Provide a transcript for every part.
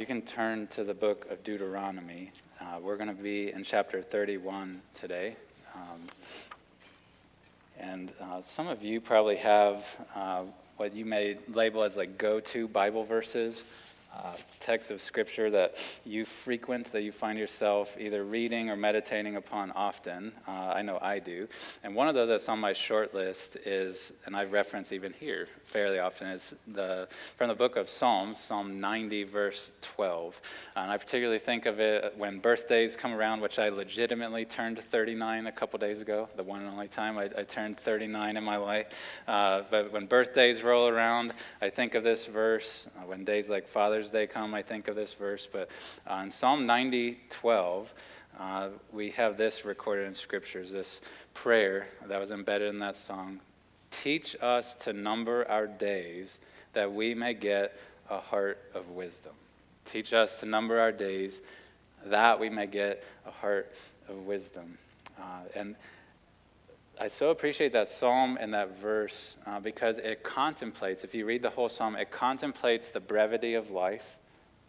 you can turn to the book of Deuteronomy. Uh, we're going to be in chapter 31 today. Um, and uh, some of you probably have uh, what you may label as like go to Bible verses uh, texts of scripture that you frequent, that you find yourself either reading or meditating upon often. Uh, I know I do. And one of those that's on my short list is, and I reference even here fairly often, is the, from the book of Psalms, Psalm 90, verse 12. And I particularly think of it when birthdays come around, which I legitimately turned 39 a couple days ago, the one and only time I, I turned 39 in my life. Uh, but when birthdays roll around, I think of this verse. Uh, when days like Father's Day come, I think of this verse, but uh, in Psalm 90, 12, uh, we have this recorded in scriptures, this prayer that was embedded in that song. Teach us to number our days that we may get a heart of wisdom. Teach us to number our days that we may get a heart of wisdom. Uh, and I so appreciate that psalm and that verse uh, because it contemplates, if you read the whole psalm, it contemplates the brevity of life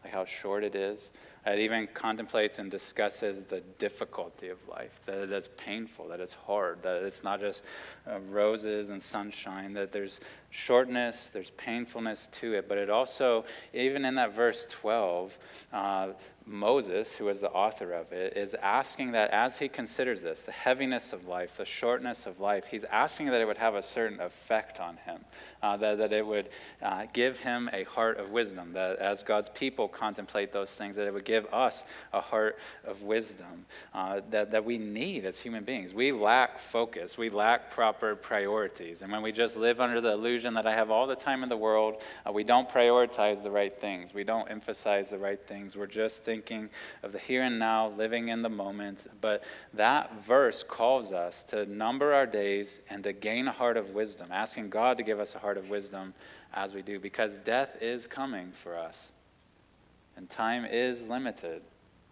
like how short it is. It even contemplates and discusses the difficulty of life, that it's painful, that it's hard, that it's not just uh, roses and sunshine, that there's shortness, there's painfulness to it. But it also, even in that verse 12, uh, Moses, who is the author of it, is asking that as he considers this, the heaviness of life, the shortness of life, he's asking that it would have a certain effect on him, uh, that, that it would uh, give him a heart of wisdom, that as God's people contemplate those things, that it would give us a heart of wisdom uh, that, that we need as human beings. We lack focus, we lack proper priorities. And when we just live under the illusion that I have all the time in the world, uh, we don't prioritize the right things, we don't emphasize the right things, we're just thinking of the here and now, living in the moment. But that verse calls us to number our days and to gain a heart of wisdom, asking God to give us a heart of wisdom as we do, because death is coming for us. And time is limited,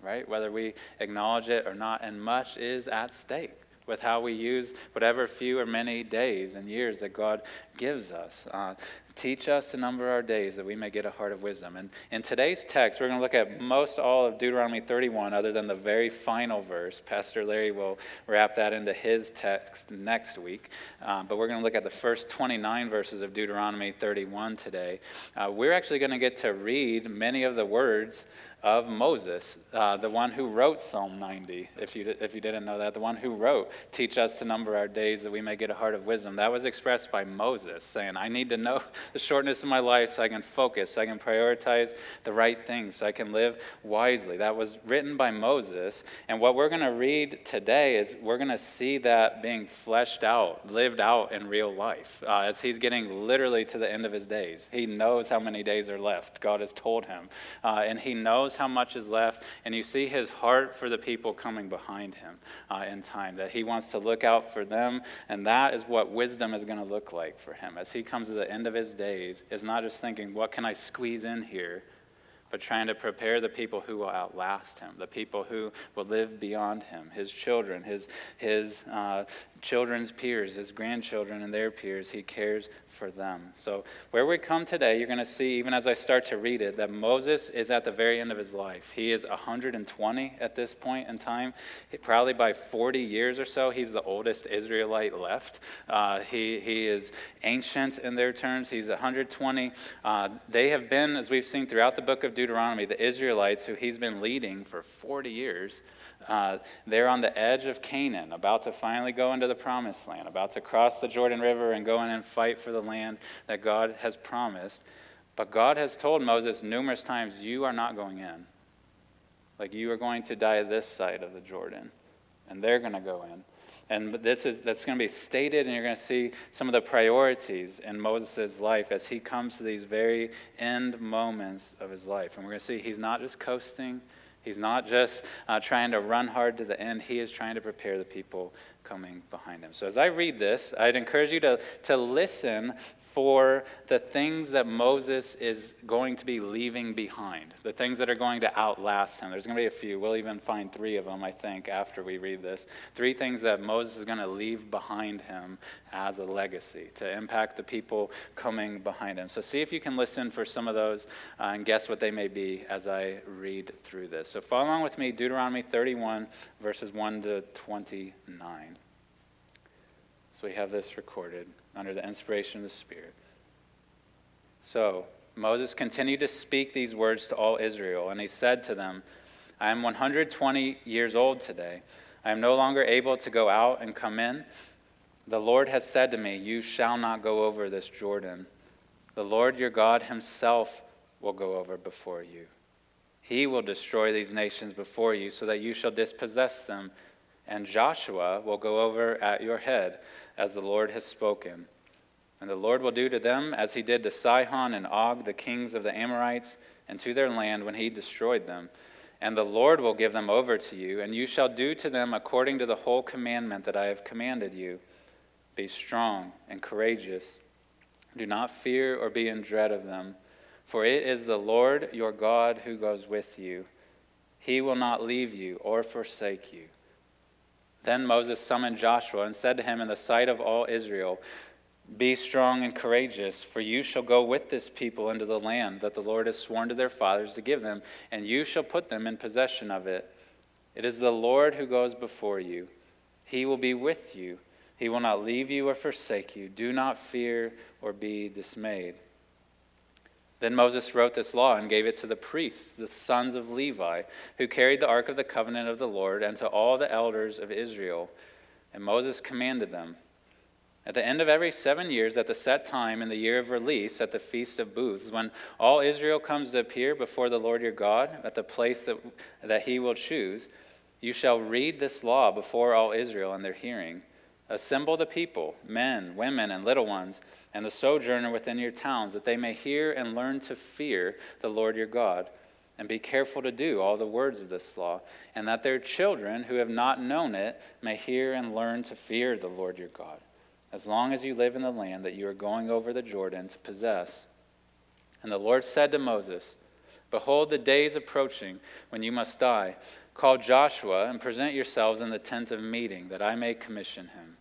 right? Whether we acknowledge it or not, and much is at stake with how we use whatever few or many days and years that God gives us. Uh, teach us to number our days that we may get a heart of wisdom. And in today's text, we're going to look at most all of Deuteronomy 31, other than the very final verse. Pastor Larry will wrap that into his text next week. Uh, but we're going to look at the first 29 verses of Deuteronomy 31 today. Uh, we're actually going to get to read many of the words of Moses, uh, the one who wrote Psalm 90, if you, if you didn't know that, the one who wrote, Teach us to number our days that we may get a heart of wisdom. That was expressed by Moses, saying, I need to know the shortness of my life so I can focus, so I can prioritize the right things, so I can live wisely. That was written by Moses. And what we're going to read today is we're going to see that being fleshed out, lived out in real life, uh, as he's getting literally to the end of his days. He knows how many days are left. God has told him. Uh, and he knows how much is left, and you see his heart for the people coming behind him uh, in time, that he wants to look out for them, and that is what wisdom is going to look like for him. As he comes to the end of his days, is not just thinking, what can I squeeze in here? but trying to prepare the people who will outlast him, the people who will live beyond him, his children, his, his uh, children's peers, his grandchildren and their peers. He cares for them. So, where we come today, you're going to see, even as I start to read it, that Moses is at the very end of his life. He is 120 at this point in time. Probably by 40 years or so, he's the oldest Israelite left. Uh, he, he is ancient in their terms. He's 120. Uh, they have been, as we've seen throughout the book of Deuteronomy, the Israelites who he's been leading for 40 years. Uh, they're on the edge of Canaan, about to finally go into the promised land, about to cross the Jordan River and go in and fight for the land that God has promised. But God has told Moses numerous times, You are not going in. Like you are going to die this side of the Jordan, and they're going to go in. And this is that's going to be stated, and you're going to see some of the priorities in Moses' life as he comes to these very end moments of his life. And we're going to see he's not just coasting, He's not just uh, trying to run hard to the end, he is trying to prepare the people coming behind him. So as I read this, I'd encourage you to, to listen for the things that Moses is going to be leaving behind, the things that are going to outlast him. There's going to be a few. We'll even find three of them, I think, after we read this. Three things that Moses is going to leave behind him as a legacy to impact the people coming behind him. So see if you can listen for some of those uh, and guess what they may be as I read through this. So follow along with me, Deuteronomy 31, verses 1 to 29. So we have this recorded under the inspiration of the Spirit. So Moses continued to speak these words to all Israel, and he said to them, I am 120 years old today. I am no longer able to go out and come in. The Lord has said to me, You shall not go over this Jordan. The Lord your God himself will go over before you. He will destroy these nations before you, so that you shall dispossess them, and Joshua will go over at your head as the Lord has spoken. And the Lord will do to them as he did to Sihon and Og, the kings of the Amorites, and to their land when he destroyed them. And the Lord will give them over to you, and you shall do to them according to the whole commandment that I have commanded you. Be strong and courageous. Do not fear or be in dread of them, for it is the Lord your God who goes with you. He will not leave you or forsake you. Then Moses summoned Joshua and said to him in the sight of all Israel, Be strong and courageous, for you shall go with this people into the land that the Lord has sworn to their fathers to give them, and you shall put them in possession of it. It is the Lord who goes before you. He will be with you. He will not leave you or forsake you. Do not fear or be dismayed. Then Moses wrote this law and gave it to the priests, the sons of Levi, who carried the ark of the covenant of the Lord, and to all the elders of Israel. And Moses commanded them At the end of every seven years, at the set time in the year of release, at the feast of booths, when all Israel comes to appear before the Lord your God, at the place that, that he will choose, you shall read this law before all Israel in their hearing. Assemble the people, men, women, and little ones and the sojourner within your towns, that they may hear and learn to fear the Lord your God, and be careful to do all the words of this law, and that their children who have not known it may hear and learn to fear the Lord your God, as long as you live in the land that you are going over the Jordan to possess. And the Lord said to Moses, Behold, the day is approaching when you must die. Call Joshua and present yourselves in the tent of meeting, that I may commission him.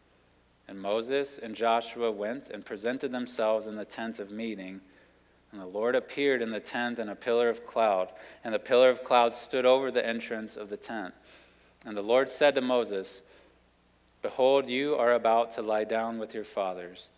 And Moses and Joshua went and presented themselves in the tent of meeting. And the Lord appeared in the tent in a pillar of cloud, and the pillar of cloud stood over the entrance of the tent. And the Lord said to Moses, Behold, you are about to lie down with your fathers.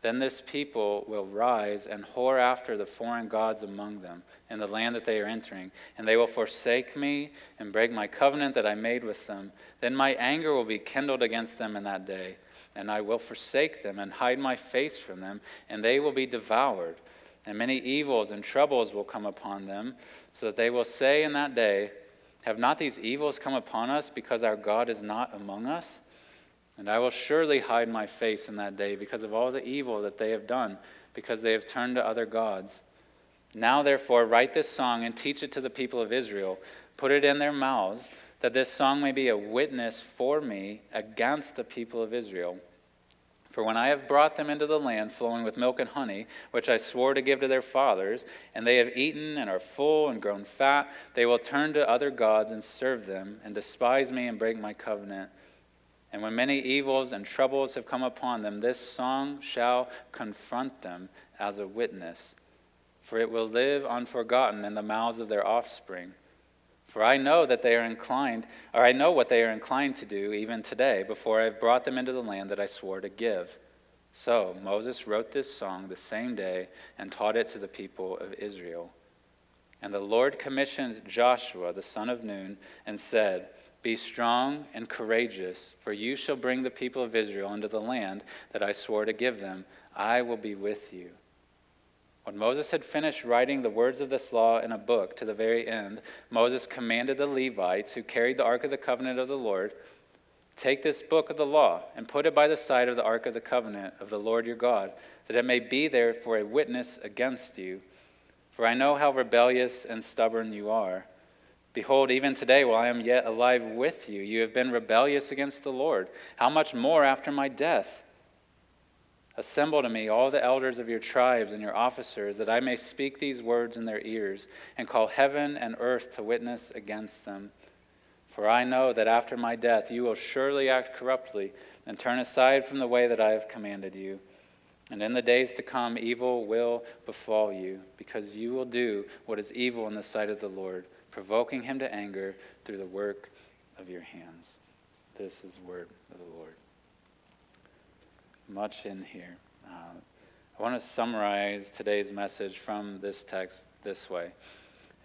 Then this people will rise and whore after the foreign gods among them in the land that they are entering, and they will forsake me and break my covenant that I made with them. Then my anger will be kindled against them in that day and I will forsake them and hide my face from them, and they will be devoured. And many evils and troubles will come upon them, so that they will say in that day, Have not these evils come upon us because our God is not among us? And I will surely hide my face in that day because of all the evil that they have done, because they have turned to other gods. Now, therefore, write this song and teach it to the people of Israel. Put it in their mouths that this song may be a witness for me against the people of Israel. For when I have brought them into the land flowing with milk and honey, which I swore to give to their fathers, and they have eaten and are full and grown fat, they will turn to other gods and serve them, and despise me and break my covenant. And when many evils and troubles have come upon them, this song shall confront them as a witness, for it will live unforgotten in the mouths of their offspring. For I know that they are inclined, or I know what they are inclined to do even today, before I have brought them into the land that I swore to give. So Moses wrote this song the same day and taught it to the people of Israel. And the Lord commissioned Joshua, the son of Nun, and said, Be strong and courageous, for you shall bring the people of Israel into the land that I swore to give them. I will be with you. When Moses had finished writing the words of this law in a book to the very end, Moses commanded the Levites who carried the ark of the covenant of the Lord Take this book of the law and put it by the side of the ark of the covenant of the Lord your God, that it may be there for a witness against you. For I know how rebellious and stubborn you are. Behold, even today, while I am yet alive with you, you have been rebellious against the Lord. How much more after my death? Assemble to me all the elders of your tribes and your officers, that I may speak these words in their ears, and call heaven and earth to witness against them. For I know that after my death you will surely act corruptly, and turn aside from the way that I have commanded you. And in the days to come, evil will befall you, because you will do what is evil in the sight of the Lord provoking him to anger through the work of your hands. This is the word of the Lord. Much in here. Uh, I want to summarize today's message from this text this way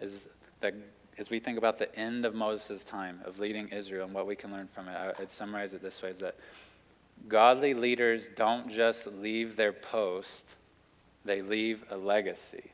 is that as we think about the end of Moses' time of leading Israel and what we can learn from it, I'd summarize it this way is that godly leaders don't just leave their post, they leave a legacy.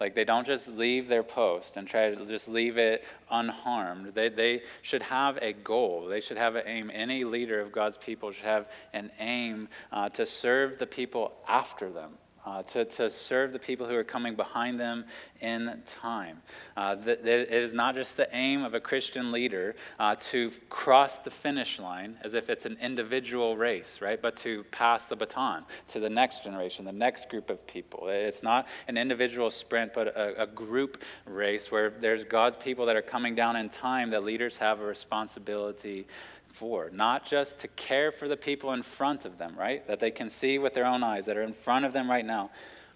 Like they don't just leave their post and try to just leave it unharmed. They, they should have a goal. They should have an aim. Any leader of God's people should have an aim uh, to serve the people after them uh, to, to serve the people who are coming behind them in time. Uh, that, that it is not just the aim of a Christian leader uh, to cross the finish line as if it's an individual race, right? But to pass the baton to the next generation, the next group of people. It's not an individual sprint, but a, a group race where there's God's people that are coming down in time that leaders have a responsibility for, not just to care for the people in front of them, right? That they can see with their own eyes, that are in front of them right now,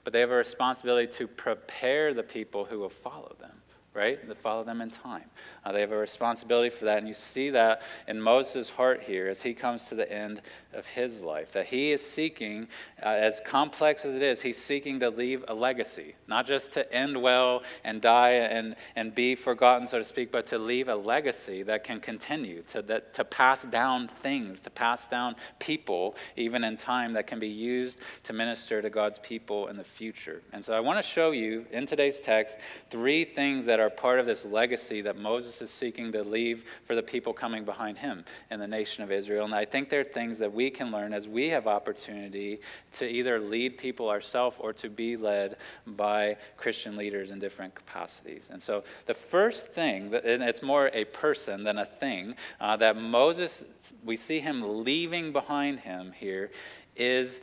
but they have a responsibility to prepare the people who will follow them right? That follow them in time. Uh, they have a responsibility for that. And you see that in Moses' heart here as he comes to the end of his life. That he is seeking, uh, as complex as it is, he's seeking to leave a legacy. Not just to end well and die and, and be forgotten, so to speak, but to leave a legacy that can continue, to, that, to pass down things, to pass down people, even in time, that can be used to minister to God's people in the future. And so I want to show you in today's text three things that are part of this legacy that Moses is seeking to leave for the people coming behind him in the nation of Israel. And I think there are things that we can learn as we have opportunity to either lead people ourselves or to be led by Christian leaders in different capacities. And so the first thing, and it's more a person than a thing, uh, that Moses, we see him leaving behind him here, is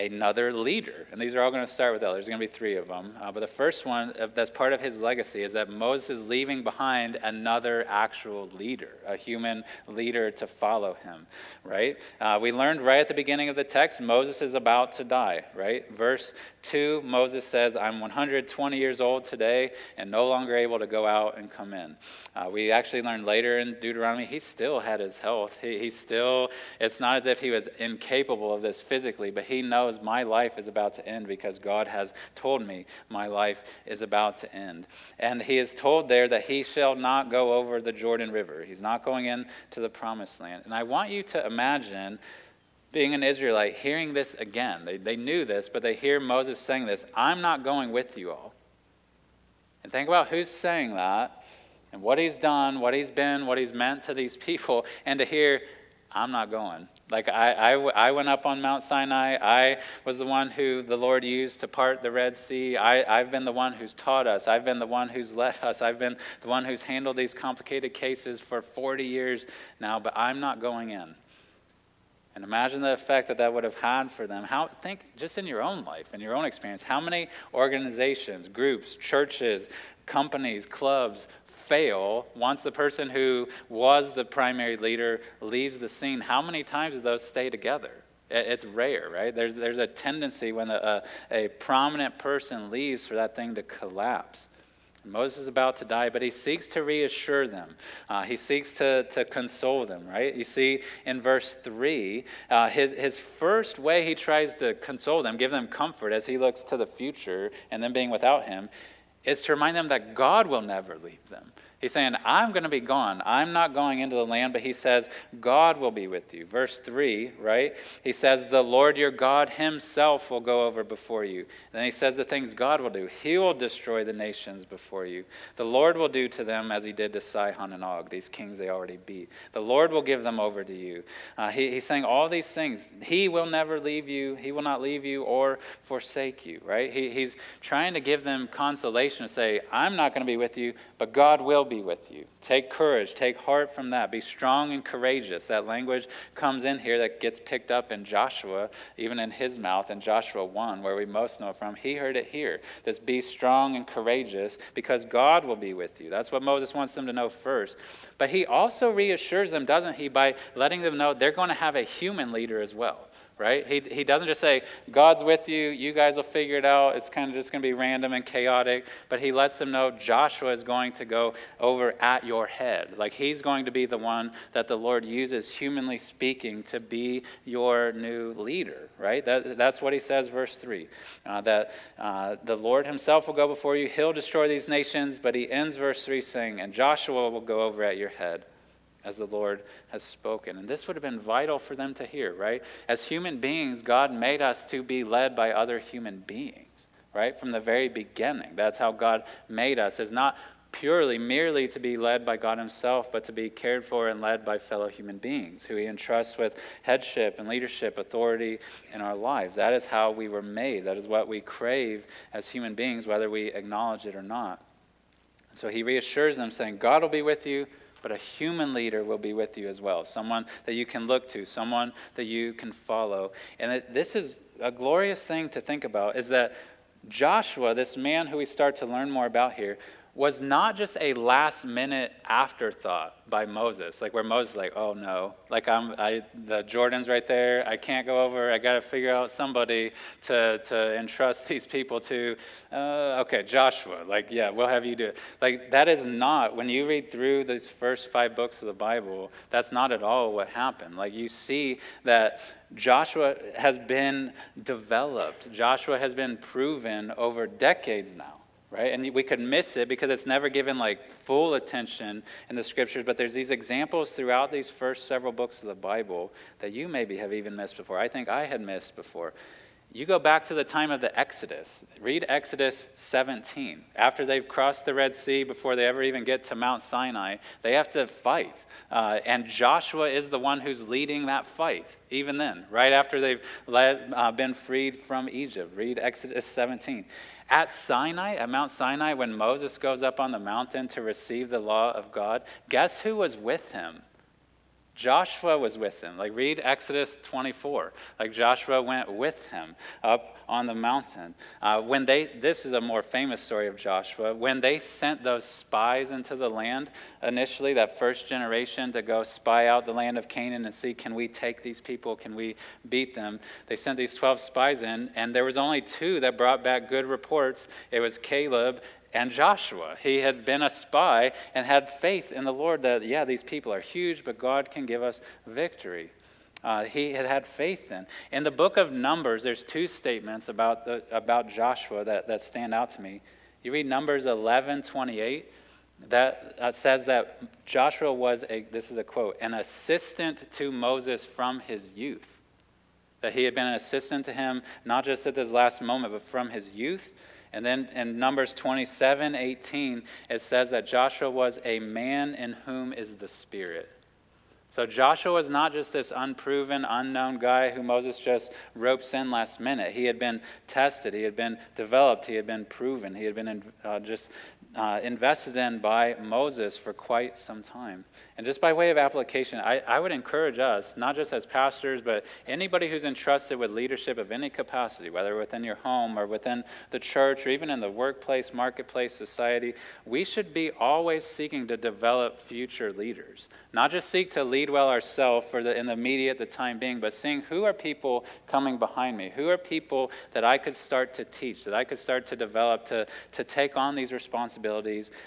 another leader. And these are all going to start with L. There's going to be three of them. Uh, but the first one uh, that's part of his legacy is that Moses is leaving behind another actual leader, a human leader to follow him, right? Uh, we learned right at the beginning of the text, Moses is about to die, right? Verse 2, Moses says, I'm 120 years old today and no longer able to go out and come in. Uh, we actually learned later in Deuteronomy, he still had his health. He, he still, it's not as if he was incapable of this physically, but he knows my life is about to end because God has told me my life is about to end. And he is told there that he shall not go over the Jordan River. He's not going into the promised land. And I want you to imagine being an Israelite, hearing this again. They, they knew this, but they hear Moses saying this I'm not going with you all. And think about who's saying that and what he's done, what he's been, what he's meant to these people, and to hear, I'm not going. Like, I, I, I went up on Mount Sinai. I was the one who the Lord used to part the Red Sea. I, I've been the one who's taught us. I've been the one who's led us. I've been the one who's handled these complicated cases for 40 years now, but I'm not going in. And imagine the effect that that would have had for them. How, think just in your own life, in your own experience, how many organizations, groups, churches, companies, clubs, fail once the person who was the primary leader leaves the scene, how many times do those stay together? It's rare, right? There's, there's a tendency when a, a, a prominent person leaves for that thing to collapse. Moses is about to die, but he seeks to reassure them. Uh, he seeks to, to console them, right? You see in verse 3, uh, his, his first way he tries to console them, give them comfort as he looks to the future and them being without him, is to remind them that God will never leave them. He's saying, I'm going to be gone. I'm not going into the land, but he says, God will be with you. Verse 3, right? He says, The Lord your God himself will go over before you. And then he says the things God will do. He will destroy the nations before you. The Lord will do to them as he did to Sihon and Og, these kings they already beat. The Lord will give them over to you. Uh, he, he's saying all these things. He will never leave you. He will not leave you or forsake you, right? He, he's trying to give them consolation to say, I'm not going to be with you, but God will be with you. Take courage, take heart from that. Be strong and courageous. That language comes in here that gets picked up in Joshua, even in his mouth in Joshua 1, where we most know from. He heard it here. This be strong and courageous because God will be with you. That's what Moses wants them to know first. But he also reassures them, doesn't he, by letting them know they're going to have a human leader as well right? He, he doesn't just say, God's with you, you guys will figure it out. It's kind of just going to be random and chaotic. But he lets them know Joshua is going to go over at your head. Like he's going to be the one that the Lord uses, humanly speaking, to be your new leader, right? That, that's what he says, verse 3. Uh, that uh, the Lord himself will go before you, he'll destroy these nations. But he ends verse 3 saying, And Joshua will go over at your head as the Lord has spoken. And this would have been vital for them to hear, right? As human beings, God made us to be led by other human beings, right? From the very beginning. That's how God made us, is not purely, merely to be led by God Himself, but to be cared for and led by fellow human beings who He entrusts with headship and leadership, authority in our lives. That is how we were made. That is what we crave as human beings, whether we acknowledge it or not. So He reassures them, saying, God will be with you but a human leader will be with you as well. Someone that you can look to, someone that you can follow. And it, this is a glorious thing to think about is that Joshua, this man who we start to learn more about here, was not just a last minute afterthought by Moses, like where Moses like, oh no, like I'm, I, the Jordan's right there, I can't go over, I got to figure out somebody to, to entrust these people to. Uh, okay, Joshua, like, yeah, we'll have you do it. Like, that is not, when you read through these first five books of the Bible, that's not at all what happened. Like, you see that Joshua has been developed, Joshua has been proven over decades now right? And we could miss it because it's never given like full attention in the scriptures, but there's these examples throughout these first several books of the Bible that you maybe have even missed before. I think I had missed before. You go back to the time of the Exodus. Read Exodus 17. After they've crossed the Red Sea, before they ever even get to Mount Sinai, they have to fight. Uh, and Joshua is the one who's leading that fight, even then, right after they've led, uh, been freed from Egypt. Read Exodus 17. At Sinai, at Mount Sinai, when Moses goes up on the mountain to receive the law of God, guess who was with him? Joshua was with him. Like, read Exodus 24. Like, Joshua went with him up on the mountain. Uh, when they, this is a more famous story of Joshua. When they sent those spies into the land initially, that first generation to go spy out the land of Canaan and see, can we take these people? Can we beat them? They sent these 12 spies in, and there was only two that brought back good reports. It was Caleb and Joshua. He had been a spy and had faith in the Lord that, yeah, these people are huge, but God can give us victory. Uh, he had had faith in. In the book of Numbers, there's two statements about, the, about Joshua that, that stand out to me. You read Numbers 11 28, that uh, says that Joshua was a, this is a quote, an assistant to Moses from his youth. That he had been an assistant to him, not just at this last moment, but from his youth. And then in Numbers 27 18, it says that Joshua was a man in whom is the Spirit. So Joshua was not just this unproven, unknown guy who Moses just ropes in last minute. He had been tested, he had been developed, he had been proven, he had been uh, just uh, invested in by Moses for quite some time. And just by way of application, I, I would encourage us, not just as pastors, but anybody who's entrusted with leadership of any capacity, whether within your home or within the church or even in the workplace, marketplace, society, we should be always seeking to develop future leaders. Not just seek to lead well ourselves for the, in the immediate the time being, but seeing who are people coming behind me? Who are people that I could start to teach, that I could start to develop to, to take on these responsibilities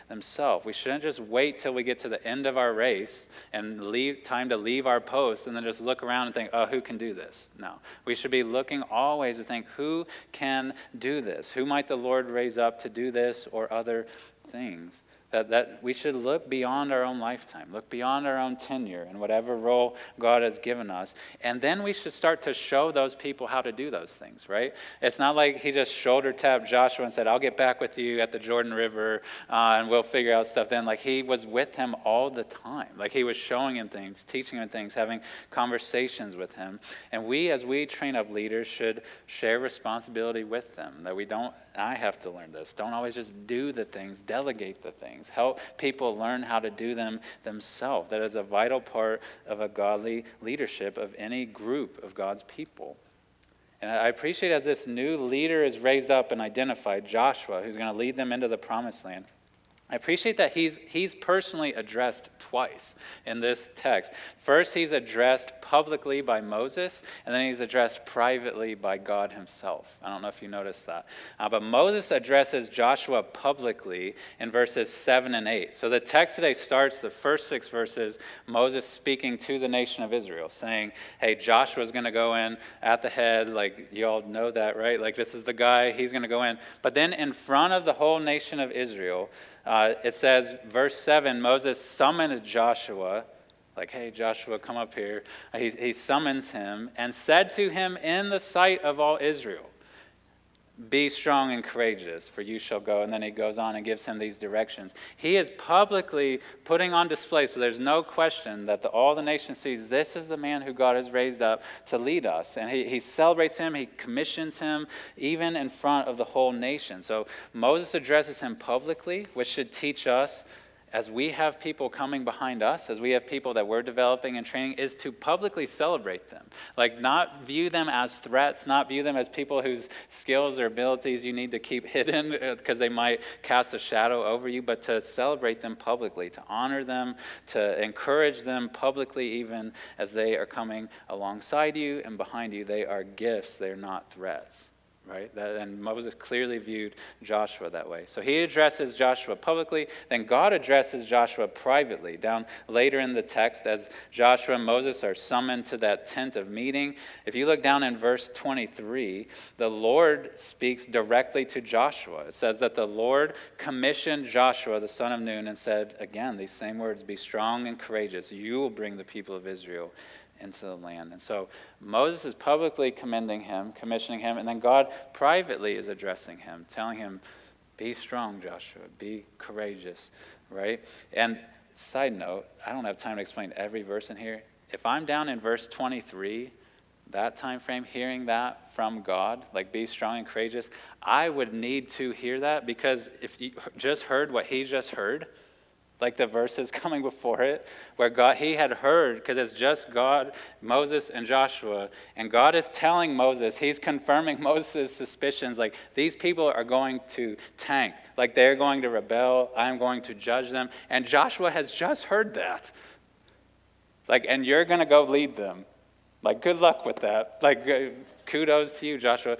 themselves? We shouldn't just wait till we get to the end of our race and leave time to leave our post and then just look around and think, oh, who can do this? No. We should be looking always to think, who can do this? Who might the Lord raise up to do this or other things? That, that we should look beyond our own lifetime, look beyond our own tenure and whatever role God has given us. And then we should start to show those people how to do those things, right? It's not like he just shoulder tapped Joshua and said, I'll get back with you at the Jordan River uh, and we'll figure out stuff then. Like he was with him all the time. Like he was showing him things, teaching him things, having conversations with him. And we, as we train up leaders, should share responsibility with them, that we don't I have to learn this. Don't always just do the things, delegate the things. Help people learn how to do them themselves. That is a vital part of a godly leadership of any group of God's people. And I appreciate as this new leader is raised up and identified, Joshua, who's going to lead them into the promised land. I appreciate that he's, he's personally addressed twice in this text. First, he's addressed publicly by Moses, and then he's addressed privately by God himself. I don't know if you noticed that. Uh, but Moses addresses Joshua publicly in verses 7 and 8. So the text today starts the first six verses, Moses speaking to the nation of Israel, saying, Hey, Joshua's going to go in at the head. Like, you all know that, right? Like, this is the guy, he's going to go in. But then in front of the whole nation of Israel, uh, it says, verse 7 Moses summoned Joshua, like, hey, Joshua, come up here. He, he summons him and said to him in the sight of all Israel, be strong and courageous, for you shall go. And then he goes on and gives him these directions. He is publicly putting on display, so there's no question that the, all the nation sees this is the man who God has raised up to lead us. And he, he celebrates him, he commissions him, even in front of the whole nation. So Moses addresses him publicly, which should teach us as we have people coming behind us, as we have people that we're developing and training, is to publicly celebrate them. Like, not view them as threats, not view them as people whose skills or abilities you need to keep hidden uh, because they might cast a shadow over you, but to celebrate them publicly, to honor them, to encourage them publicly, even as they are coming alongside you and behind you. They are gifts, they're not threats right? And Moses clearly viewed Joshua that way. So he addresses Joshua publicly, then God addresses Joshua privately. Down later in the text, as Joshua and Moses are summoned to that tent of meeting, if you look down in verse 23, the Lord speaks directly to Joshua. It says that the Lord commissioned Joshua, the son of Nun, and said, again, these same words be strong and courageous. You will bring the people of Israel into the land. And so Moses is publicly commending him, commissioning him, and then God privately is addressing him, telling him, Be strong, Joshua, be courageous, right? And side note, I don't have time to explain every verse in here. If I'm down in verse 23, that time frame, hearing that from God, like be strong and courageous, I would need to hear that because if you just heard what he just heard, like the verses coming before it, where God he had heard, because it's just God, Moses, and Joshua, and God is telling Moses, he's confirming Moses' suspicions, like these people are going to tank, like they're going to rebel, I'm going to judge them. And Joshua has just heard that. Like, and you're going to go lead them. Like, good luck with that. Like, uh, kudos to you, Joshua.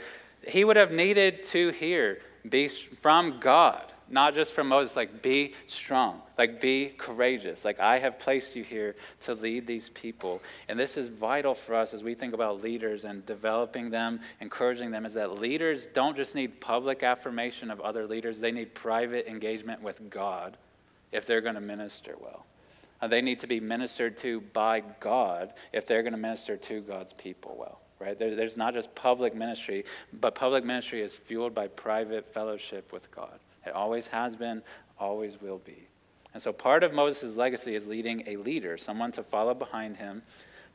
He would have needed to hear be from God not just from Moses, like be strong, like be courageous. Like I have placed you here to lead these people. And this is vital for us as we think about leaders and developing them, encouraging them, is that leaders don't just need public affirmation of other leaders, they need private engagement with God if they're going to minister well. And they need to be ministered to by God if they're going to minister to God's people well right? There, there's not just public ministry, but public ministry is fueled by private fellowship with God. It always has been, always will be. And so part of Moses' legacy is leading a leader, someone to follow behind him.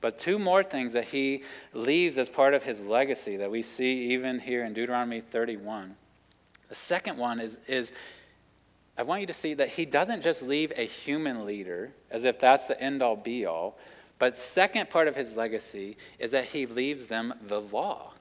But two more things that he leaves as part of his legacy that we see even here in Deuteronomy 31. The second one is, is I want you to see that he doesn't just leave a human leader as if that's the end all be all, but second part of his legacy is that he leaves them the law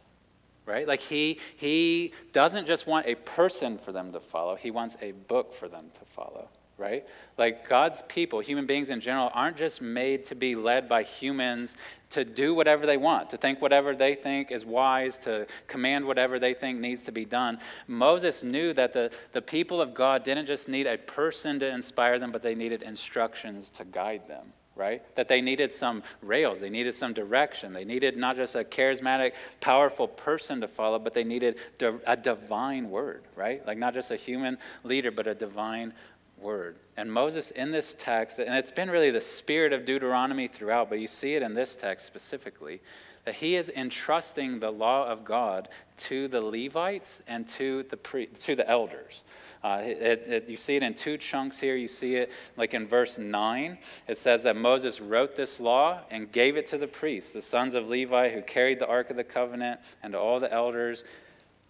right? Like he, he doesn't just want a person for them to follow, he wants a book for them to follow, right? Like God's people, human beings in general, aren't just made to be led by humans to do whatever they want, to think whatever they think is wise, to command whatever they think needs to be done. Moses knew that the, the people of God didn't just need a person to inspire them, but they needed instructions to guide them right? That they needed some rails, they needed some direction. They needed not just a charismatic, powerful person to follow, but they needed a divine word, right? Like not just a human leader, but a divine word. And Moses in this text, and it's been really the spirit of Deuteronomy throughout, but you see it in this text specifically, that he is entrusting the law of God to the Levites and to the, pre- to the elders. Uh, it, it, you see it in two chunks here. You see it like in verse 9. It says that Moses wrote this law and gave it to the priests, the sons of Levi, who carried the Ark of the Covenant, and to all the elders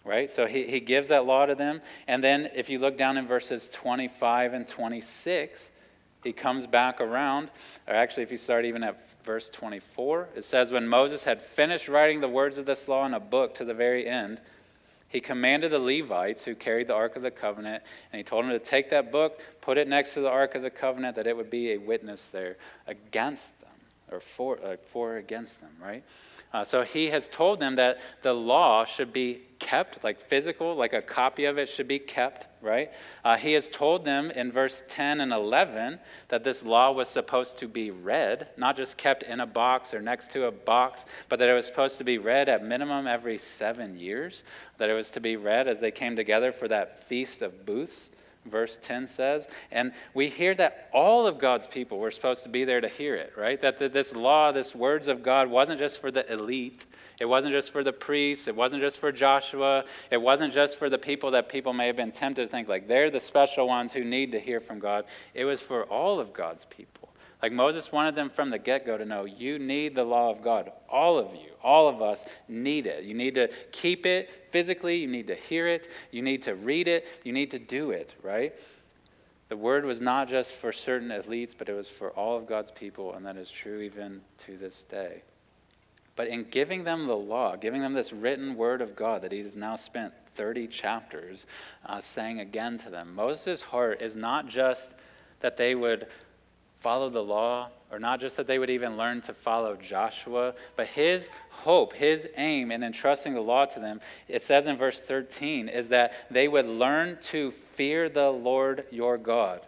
right? So he, he gives that law to them. And then if you look down in verses 25 and 26, he comes back around. Or actually, if you start even at verse 24, it says, When Moses had finished writing the words of this law in a book to the very end, he commanded the Levites who carried the Ark of the Covenant, and he told them to take that book, put it next to the Ark of the Covenant, that it would be a witness there against them, or for, uh, for against them, right? Uh, so he has told them that the law should be kept, like physical, like a copy of it should be kept, right? Uh, he has told them in verse 10 and 11 that this law was supposed to be read, not just kept in a box or next to a box, but that it was supposed to be read at minimum every seven years, that it was to be read as they came together for that feast of booths verse 10 says. And we hear that all of God's people were supposed to be there to hear it, right? That this law, this words of God, wasn't just for the elite. It wasn't just for the priests. It wasn't just for Joshua. It wasn't just for the people that people may have been tempted to think like they're the special ones who need to hear from God. It was for all of God's people. Like Moses wanted them from the get go to know you need the law of God. All of you, all of us need it. You need to keep it physically, you need to hear it, you need to read it, you need to do it, right? The word was not just for certain elites, but it was for all of God's people, and that is true even to this day. But in giving them the law, giving them this written word of God that he has now spent 30 chapters uh, saying again to them, Moses' heart is not just that they would follow the law, or not just that they would even learn to follow Joshua, but his hope, his aim in entrusting the law to them, it says in verse 13, is that they would learn to fear the Lord your God.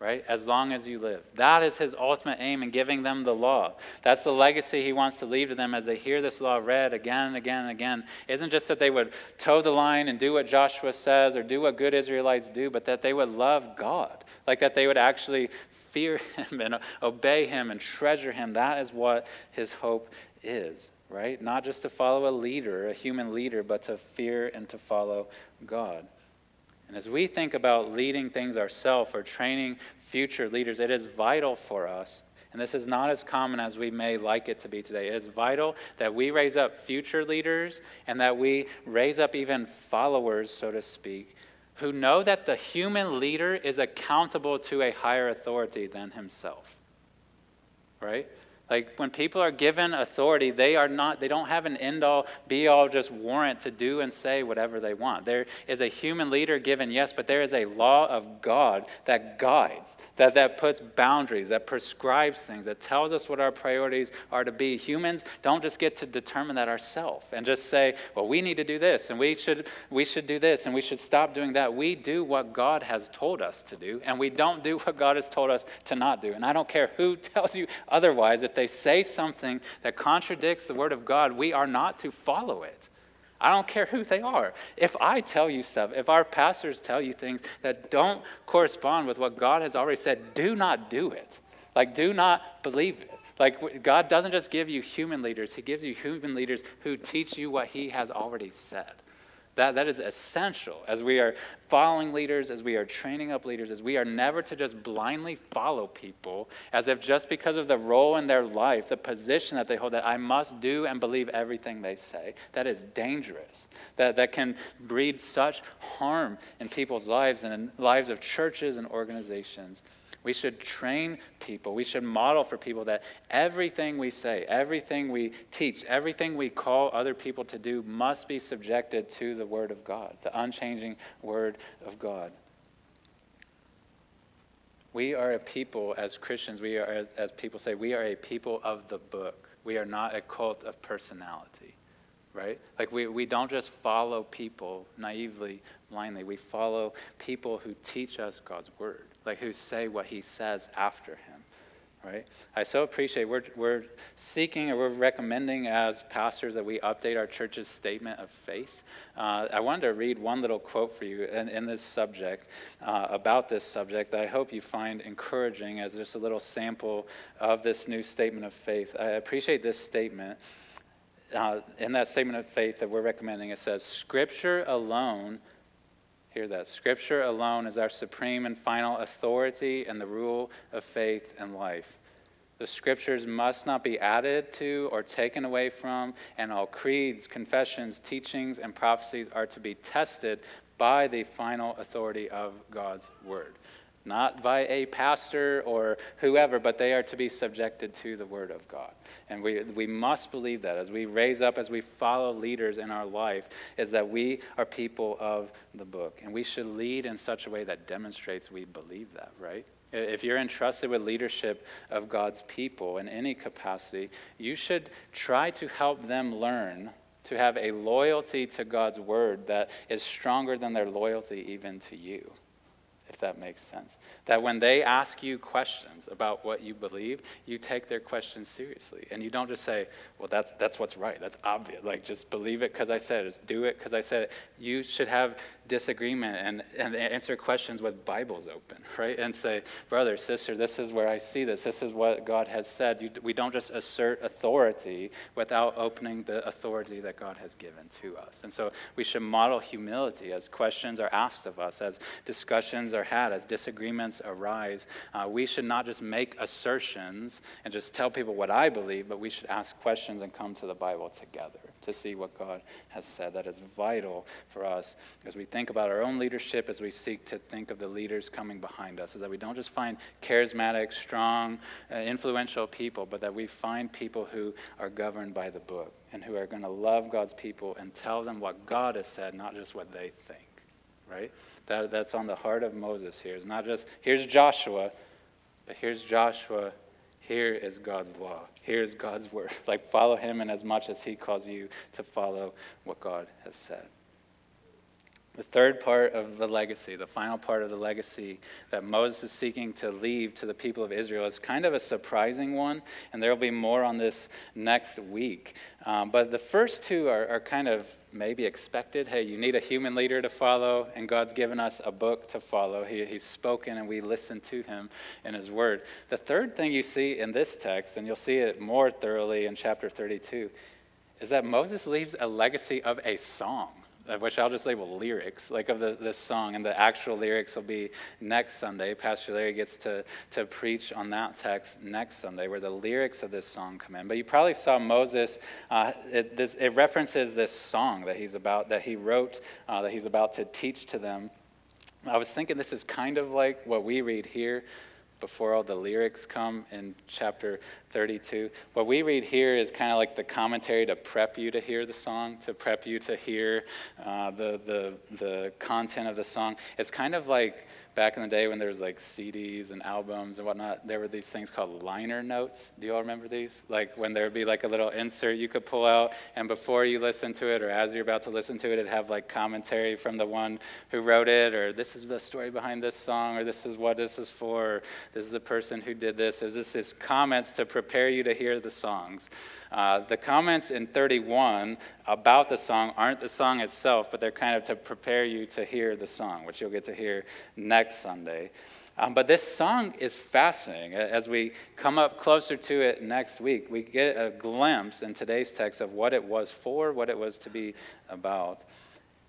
Right? As long as you live. That is his ultimate aim in giving them the law. That's the legacy he wants to leave to them as they hear this law read again and again and again. It isn't just that they would toe the line and do what Joshua says or do what good Israelites do, but that they would love God. Like that they would actually fear him and obey him and treasure him. That is what his hope is, right? Not just to follow a leader, a human leader, but to fear and to follow God. And as we think about leading things ourselves or training future leaders, it is vital for us. And this is not as common as we may like it to be today. It is vital that we raise up future leaders and that we raise up even followers, so to speak, who know that the human leader is accountable to a higher authority than himself. Right? Like when people are given authority, they are not, they don't have an end all, be all just warrant to do and say whatever they want. There is a human leader given, yes, but there is a law of God that guides, that, that puts boundaries, that prescribes things, that tells us what our priorities are to be. Humans don't just get to determine that ourselves and just say, well, we need to do this and we should, we should do this and we should stop doing that. We do what God has told us to do and we don't do what God has told us to not do. And I don't care who tells you otherwise, if they say something that contradicts the Word of God, we are not to follow it. I don't care who they are. If I tell you stuff, if our pastors tell you things that don't correspond with what God has already said, do not do it. Like, do not believe it. Like, God doesn't just give you human leaders, He gives you human leaders who teach you what He has already said. That, that is essential as we are following leaders, as we are training up leaders, as we are never to just blindly follow people as if just because of the role in their life, the position that they hold, that I must do and believe everything they say. That is dangerous. That, that can breed such harm in people's lives and in lives of churches and organizations. We should train people. We should model for people that everything we say, everything we teach, everything we call other people to do must be subjected to the Word of God, the unchanging Word of God. We are a people, as Christians, we are, as, people say, we are a people of the book. We are not a cult of personality right? Like we, we don't just follow people naively, blindly. We follow people who teach us God's word like who say what he says after him, right? I so appreciate we're, we're seeking or we're recommending as pastors that we update our church's statement of faith. Uh, I wanted to read one little quote for you in, in this subject, uh, about this subject, that I hope you find encouraging as just a little sample of this new statement of faith. I appreciate this statement. Uh, in that statement of faith that we're recommending, it says, Scripture alone Hear that. Scripture alone is our supreme and final authority and the rule of faith and life. The scriptures must not be added to or taken away from, and all creeds, confessions, teachings, and prophecies are to be tested by the final authority of God's word. Not by a pastor or whoever, but they are to be subjected to the word of God. And we, we must believe that as we raise up, as we follow leaders in our life, is that we are people of the book. And we should lead in such a way that demonstrates we believe that, right? If you're entrusted with leadership of God's people in any capacity, you should try to help them learn to have a loyalty to God's word that is stronger than their loyalty even to you if that makes sense. That when they ask you questions about what you believe, you take their questions seriously. And you don't just say, well, that's, that's what's right. That's obvious. Like, just believe it because I said it. Just do it because I said it. You should have disagreement and, and answer questions with Bibles open, right? And say, brother, sister, this is where I see this. This is what God has said. You, we don't just assert authority without opening the authority that God has given to us. And so we should model humility as questions are asked of us, as discussions are had, as disagreements arise. Uh, we should not just make assertions and just tell people what I believe, but we should ask questions and come to the Bible together to see what God has said. That is vital for us as we think about our own leadership, as we seek to think of the leaders coming behind us, is that we don't just find charismatic, strong, uh, influential people, but that we find people who are governed by the book and who are going to love God's people and tell them what God has said, not just what they think, right? That, that's on the heart of Moses here. It's not just, here's Joshua, but here's Joshua here is God's law. Here's God's word. Like, follow him in as much as he calls you to follow what God has said. The third part of the legacy, the final part of the legacy that Moses is seeking to leave to the people of Israel is kind of a surprising one, and there will be more on this next week. Um, but the first two are, are kind of maybe expected. Hey, you need a human leader to follow, and God's given us a book to follow. He, he's spoken, and we listen to him in his word. The third thing you see in this text, and you'll see it more thoroughly in chapter 32, is that Moses leaves a legacy of a song which I'll just label lyrics, like of the, this song, and the actual lyrics will be next Sunday. Pastor Larry gets to, to preach on that text next Sunday, where the lyrics of this song come in. But you probably saw Moses, uh, it, this, it references this song that he's about, that he wrote, uh, that he's about to teach to them. I was thinking this is kind of like what we read here before all the lyrics come in chapter 32. What we read here is kind of like the commentary to prep you to hear the song, to prep you to hear uh, the, the, the content of the song. It's kind of like back in the day when there was like CDs and albums and whatnot, there were these things called liner notes. Do you all remember these? Like when there would be like a little insert you could pull out, and before you listen to it or as you're about to listen to it, it'd have like commentary from the one who wrote it, or this is the story behind this song, or this is what this is for, or this is the person who did this. It was just this comments to prepare you to hear the songs. Uh, the comments in 31 about the song aren't the song itself, but they're kind of to prepare you to hear the song, which you'll get to hear next Sunday. Um, but this song is fascinating. As we come up closer to it next week, we get a glimpse in today's text of what it was for, what it was to be about.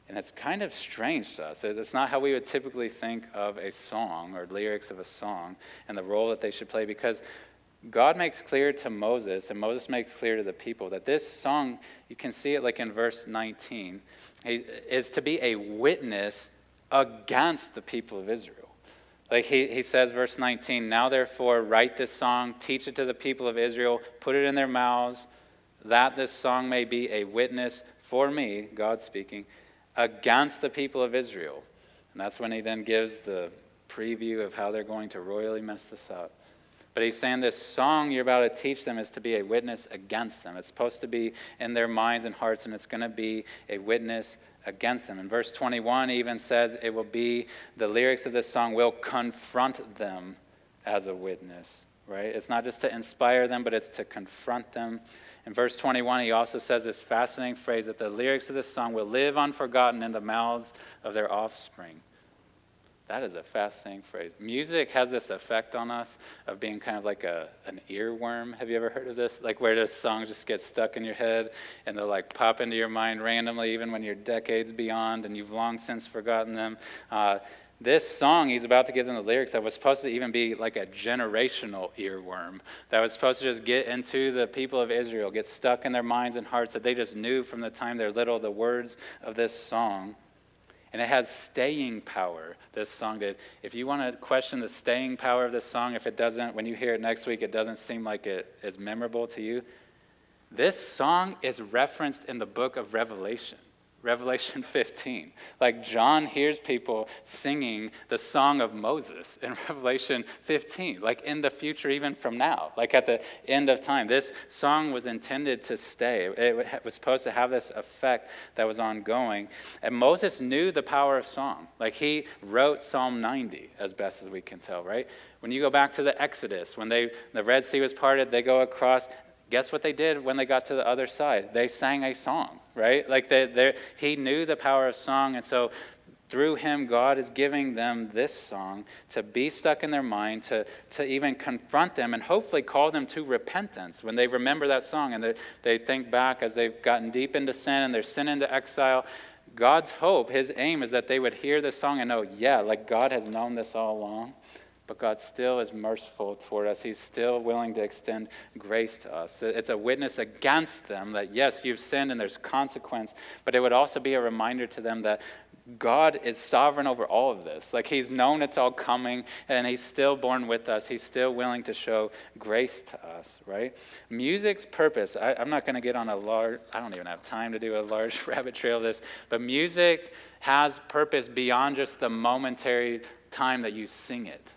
And it's kind of strange to us. It's not how we would typically think of a song or lyrics of a song and the role that they should play because God makes clear to Moses, and Moses makes clear to the people, that this song, you can see it like in verse 19, is to be a witness against the people of Israel. Like he, he says, verse 19, now therefore write this song, teach it to the people of Israel, put it in their mouths, that this song may be a witness for me, God speaking, against the people of Israel. And that's when he then gives the preview of how they're going to royally mess this up. But he's saying this song you're about to teach them is to be a witness against them. It's supposed to be in their minds and hearts, and it's going to be a witness against them. And verse 21, even says it will be, the lyrics of this song will confront them as a witness, right? It's not just to inspire them, but it's to confront them. In verse 21, he also says this fascinating phrase that the lyrics of this song will live unforgotten in the mouths of their offspring. That is a fascinating phrase. Music has this effect on us of being kind of like a, an earworm. Have you ever heard of this? Like where this song just gets stuck in your head and they'll like pop into your mind randomly, even when you're decades beyond and you've long since forgotten them. Uh, This song he's about to give them the lyrics of was supposed to even be like a generational earworm that was supposed to just get into the people of Israel, get stuck in their minds and hearts that they just knew from the time they're little the words of this song. And it has staying power, this song did. If you want to question the staying power of this song, if it doesn't, when you hear it next week, it doesn't seem like it is memorable to you, this song is referenced in the book of Revelation. Revelation 15. Like John hears people singing the song of Moses in Revelation 15, like in the future, even from now, like at the end of time. This song was intended to stay. It was supposed to have this effect that was ongoing. And Moses knew the power of song. Like he wrote Psalm 90, as best as we can tell, right? When you go back to the Exodus, when they, the Red Sea was parted, they go across guess what they did when they got to the other side? They sang a song, right? Like they, they, he knew the power of song, and so through him, God is giving them this song to be stuck in their mind, to, to even confront them, and hopefully call them to repentance when they remember that song and they, they think back as they've gotten deep into sin and they're sin into exile. God's hope, his aim is that they would hear this song and know, yeah, like God has known this all along but God still is merciful toward us. He's still willing to extend grace to us. It's a witness against them that, yes, you've sinned and there's consequence, but it would also be a reminder to them that God is sovereign over all of this. Like He's known it's all coming, and He's still borne with us. He's still willing to show grace to us, right? Music's purpose, I, am not going to get on a large, I don't even have time to do a large rabbit trail of this, but music has purpose beyond just the momentary time that you sing it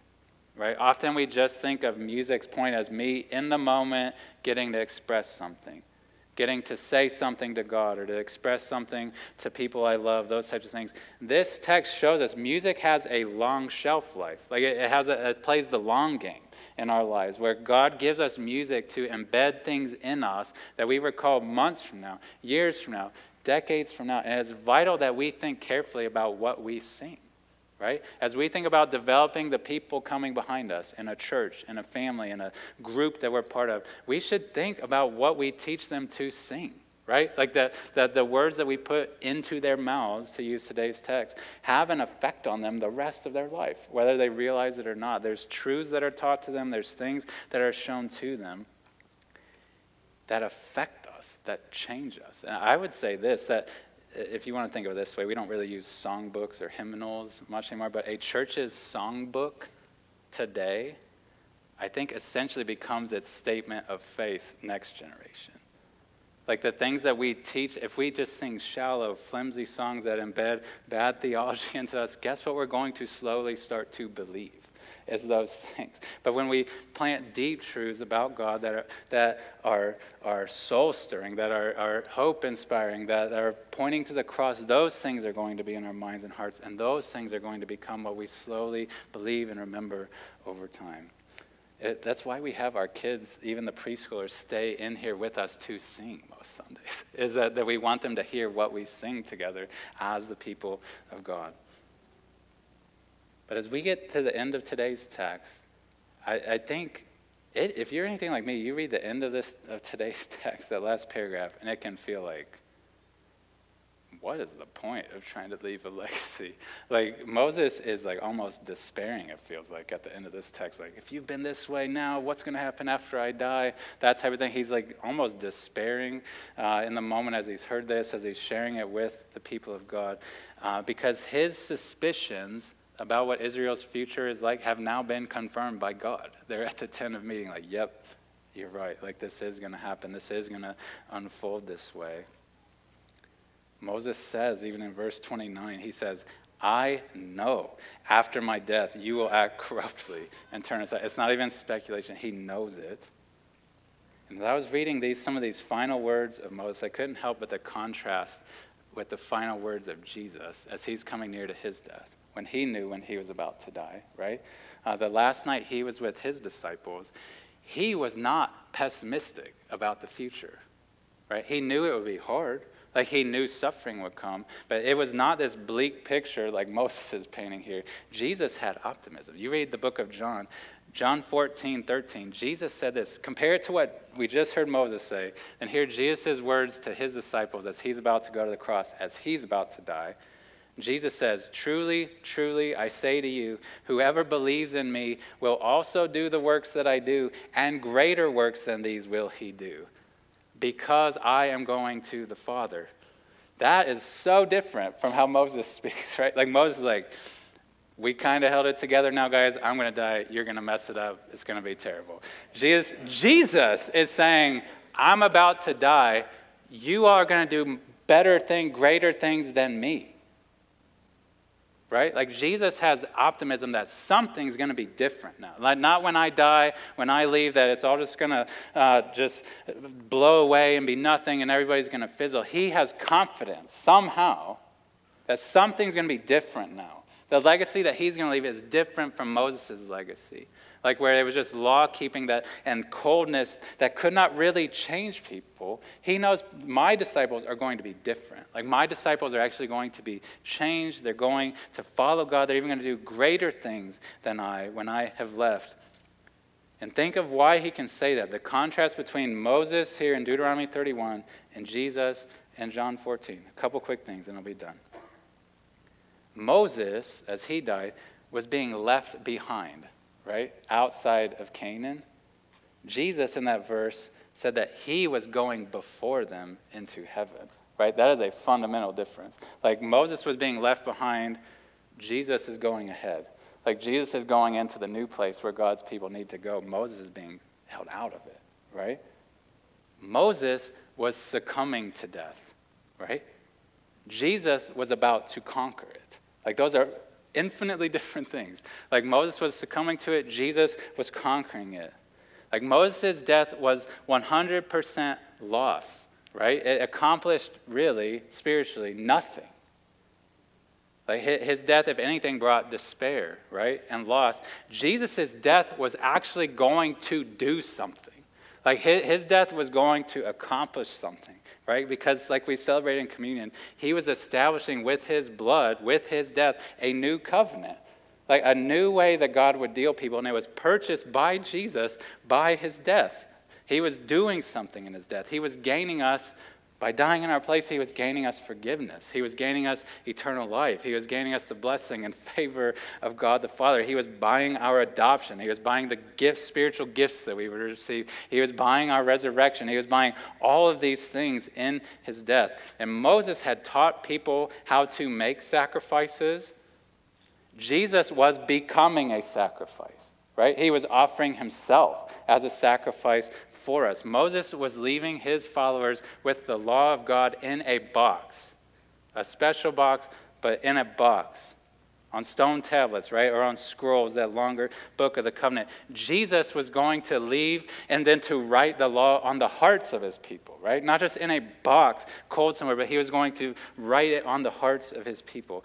right? Often we just think of music's point as me in the moment getting to express something, getting to say something to God or to express something to people I love, those types of things. This text shows us music has a long shelf life. Like it, has a, it plays the long game in our lives, where God gives us music to embed things in us that we recall months from now, years from now, decades from now. And it's vital that we think carefully about what we sing right? As we think about developing the people coming behind us in a church, in a family, in a group that we're part of, we should think about what we teach them to sing, right? Like that, that the words that we put into their mouths, to use today's text, have an effect on them the rest of their life, whether they realize it or not. There's truths that are taught to them, there's things that are shown to them that affect us, that change us. And I would say this that if you want to think of it this way, we don't really use songbooks or hymnals much anymore, but a church's songbook today, I think essentially becomes its statement of faith next generation. Like the things that we teach, if we just sing shallow, flimsy songs that embed bad theology into us, guess what we're going to slowly start to believe? Is those things. But when we plant deep truths about God that are, that are, are soul stirring, that are, are hope inspiring, that are pointing to the cross, those things are going to be in our minds and hearts, and those things are going to become what we slowly believe and remember over time. It, that's why we have our kids, even the preschoolers, stay in here with us to sing most Sundays, is that, that we want them to hear what we sing together as the people of God. But as we get to the end of today's text, I, I think it, if you're anything like me, you read the end of this of today's text, that last paragraph, and it can feel like, what is the point of trying to leave a legacy? Like Moses is like almost despairing, it feels like, at the end of this text. Like, if you've been this way now, what's going to happen after I die? That type of thing. He's like almost despairing uh, in the moment as he's heard this, as he's sharing it with the people of God, uh, because his suspicions about what Israel's future is like have now been confirmed by God. They're at the tent of meeting, like, yep, you're right. Like, this is going to happen. This is going to unfold this way. Moses says, even in verse 29, he says, I know after my death you will act corruptly and turn aside. It's not even speculation, he knows it. And as I was reading these, some of these final words of Moses, I couldn't help but the contrast with the final words of Jesus as he's coming near to his death when he knew when he was about to die, right? Uh, the last night he was with his disciples, he was not pessimistic about the future, right? He knew it would be hard. Like he knew suffering would come, but it was not this bleak picture like Moses is painting here. Jesus had optimism. You read the book of John, John 14, 13, Jesus said this. Compare it to what we just heard Moses say, and hear Jesus' words to his disciples as he's about to go to the cross, as he's about to die. Jesus says, Truly, truly, I say to you, whoever believes in me will also do the works that I do, and greater works than these will he do, because I am going to the Father. That is so different from how Moses speaks, right? Like Moses is like, we kind of held it together now, guys. I'm going to die. You're going to mess it up. It's going to be terrible. Jesus, Jesus is saying, I'm about to die. You are going to do better things, greater things than me right? Like Jesus has optimism that something's going to be different now. Like not when I die, when I leave, that it's all just going to uh, just blow away and be nothing and everybody's going to fizzle. He has confidence somehow that something's going to be different now. The legacy that he's going to leave is different from Moses' legacy like where it was just law keeping that and coldness that could not really change people. He knows my disciples are going to be different. Like my disciples are actually going to be changed. They're going to follow God. They're even going to do greater things than I when I have left. And think of why he can say that. The contrast between Moses here in Deuteronomy 31 and Jesus in John 14. A couple quick things and I'll be done. Moses, as he died, was being left behind right? Outside of Canaan. Jesus in that verse said that he was going before them into heaven, right? That is a fundamental difference. Like Moses was being left behind, Jesus is going ahead. Like Jesus is going into the new place where God's people need to go. Moses is being held out of it, right? Moses was succumbing to death, right? Jesus was about to conquer it. Like those are infinitely different things. Like Moses was succumbing to it, Jesus was conquering it. Like Moses' death was 100% loss, right? It accomplished really, spiritually, nothing. Like his death, if anything, brought despair, right? And loss. Jesus' death was actually going to do something. Like his death was going to accomplish something right? Because, like we celebrate in communion, he was establishing with his blood, with his death, a new covenant, like a new way that God would deal people, and it was purchased by Jesus by his death. He was doing something in his death. He was gaining us by dying in our place, he was gaining us forgiveness. He was gaining us eternal life. He was gaining us the blessing and favor of God the Father. He was buying our adoption. He was buying the gifts, spiritual gifts that we would receive. He was buying our resurrection. He was buying all of these things in his death. And Moses had taught people how to make sacrifices. Jesus was becoming a sacrifice, right? He was offering himself as a sacrifice for us. Moses was leaving his followers with the law of God in a box, a special box, but in a box on stone tablets, right, or on scrolls, that longer book of the covenant. Jesus was going to leave and then to write the law on the hearts of his people, right? Not just in a box, cold somewhere, but he was going to write it on the hearts of his people.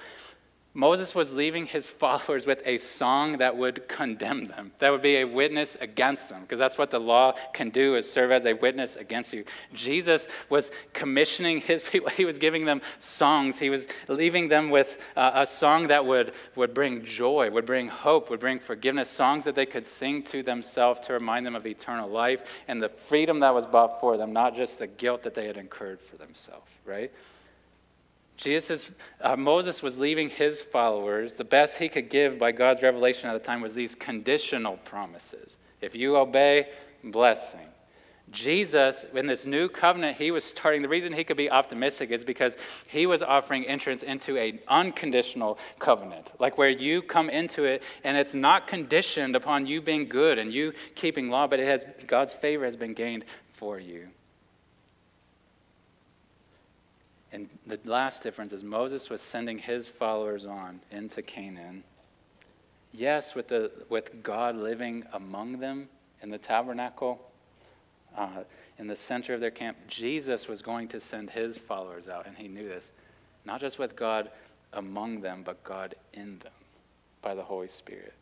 Moses was leaving his followers with a song that would condemn them, that would be a witness against them, because that's what the law can do is serve as a witness against you. Jesus was commissioning his people. He was giving them songs. He was leaving them with uh, a song that would, would bring joy, would bring hope, would bring forgiveness, songs that they could sing to themselves to remind them of eternal life and the freedom that was bought for them, not just the guilt that they had incurred for themselves, right? Jesus, uh, Moses was leaving his followers. The best he could give by God's revelation at the time was these conditional promises. If you obey, blessing. Jesus, in this new covenant he was starting, the reason he could be optimistic is because he was offering entrance into an unconditional covenant, like where you come into it and it's not conditioned upon you being good and you keeping law, but it has, God's favor has been gained for you. And the last difference is Moses was sending his followers on into Canaan. Yes, with, the, with God living among them in the tabernacle, uh, in the center of their camp, Jesus was going to send his followers out, and he knew this. Not just with God among them, but God in them by the Holy Spirit.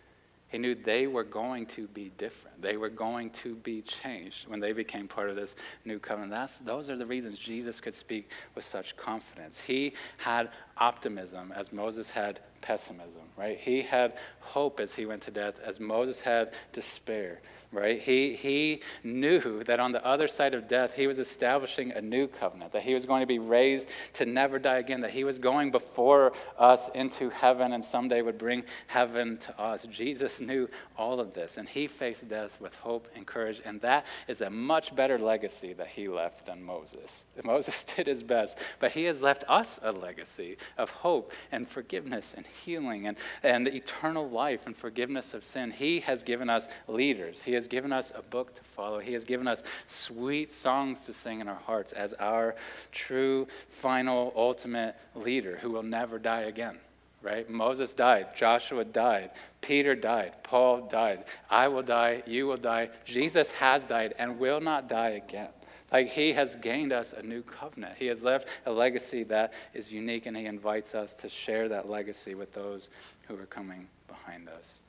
He knew they were going to be different. They were going to be changed when they became part of this new covenant. That's, those are the reasons Jesus could speak with such confidence. He had optimism as Moses had pessimism, right? He had hope as he went to death as Moses had despair. Right? He, he knew that on the other side of death, he was establishing a new covenant, that he was going to be raised to never die again, that he was going before us into heaven and someday would bring heaven to us. Jesus knew all of this, and he faced death with hope and courage, and that is a much better legacy that he left than Moses. Moses did his best, but he has left us a legacy of hope and forgiveness and healing and, and eternal life and forgiveness of sin. He has given us leaders. He has given us a book to follow. He has given us sweet songs to sing in our hearts as our true, final, ultimate leader who will never die again. Right? Moses died. Joshua died. Peter died. Paul died. I will die. You will die. Jesus has died and will not die again. Like he has gained us a new covenant. He has left a legacy that is unique, and he invites us to share that legacy with those who are coming behind us.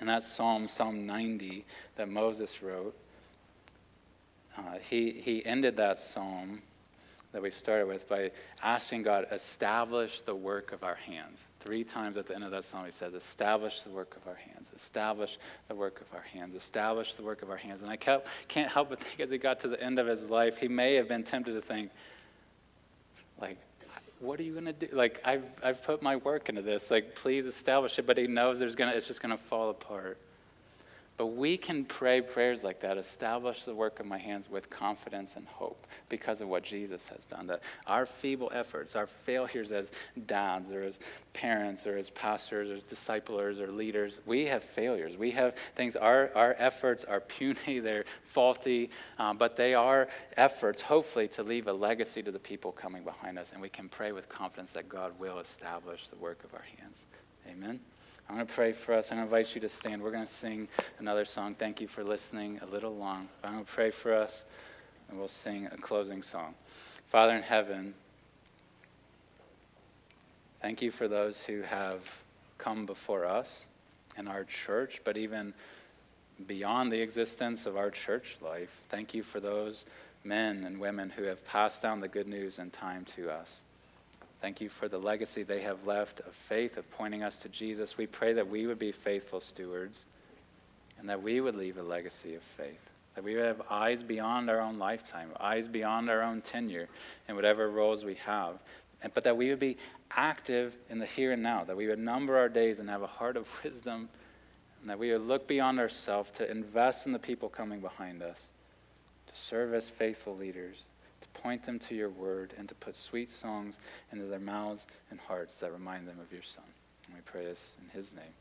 And that's Psalm, Psalm 90 that Moses wrote. Uh, he, he ended that psalm that we started with by asking God, establish the work of our hands. Three times at the end of that psalm, he says, establish the work of our hands, establish the work of our hands, establish the work of our hands. And I kept, can't help but think as he got to the end of his life, he may have been tempted to think, like, what are you going to do? Like, I've, I've put my work into this. Like, please establish it. But he knows there's gonna, it's just going to fall apart. But we can pray prayers like that, establish the work of my hands with confidence and hope because of what Jesus has done. That our feeble efforts, our failures as dads or as parents or as pastors or disciplers or leaders, we have failures. We have things, our, our efforts are puny, they're faulty, um, but they are efforts, hopefully, to leave a legacy to the people coming behind us. And we can pray with confidence that God will establish the work of our hands. Amen. I'm going to pray for us. I'm going to invite you to stand. We're going to sing another song. Thank you for listening a little long. I'm going to pray for us, and we'll sing a closing song. Father in heaven, thank you for those who have come before us in our church, but even beyond the existence of our church life. Thank you for those men and women who have passed down the good news in time to us. Thank you for the legacy they have left of faith, of pointing us to Jesus. We pray that we would be faithful stewards and that we would leave a legacy of faith. That we would have eyes beyond our own lifetime, eyes beyond our own tenure in whatever roles we have, but that we would be active in the here and now, that we would number our days and have a heart of wisdom, and that we would look beyond ourselves to invest in the people coming behind us, to serve as faithful leaders point them to your word, and to put sweet songs into their mouths and hearts that remind them of your Son. And we pray this in his name.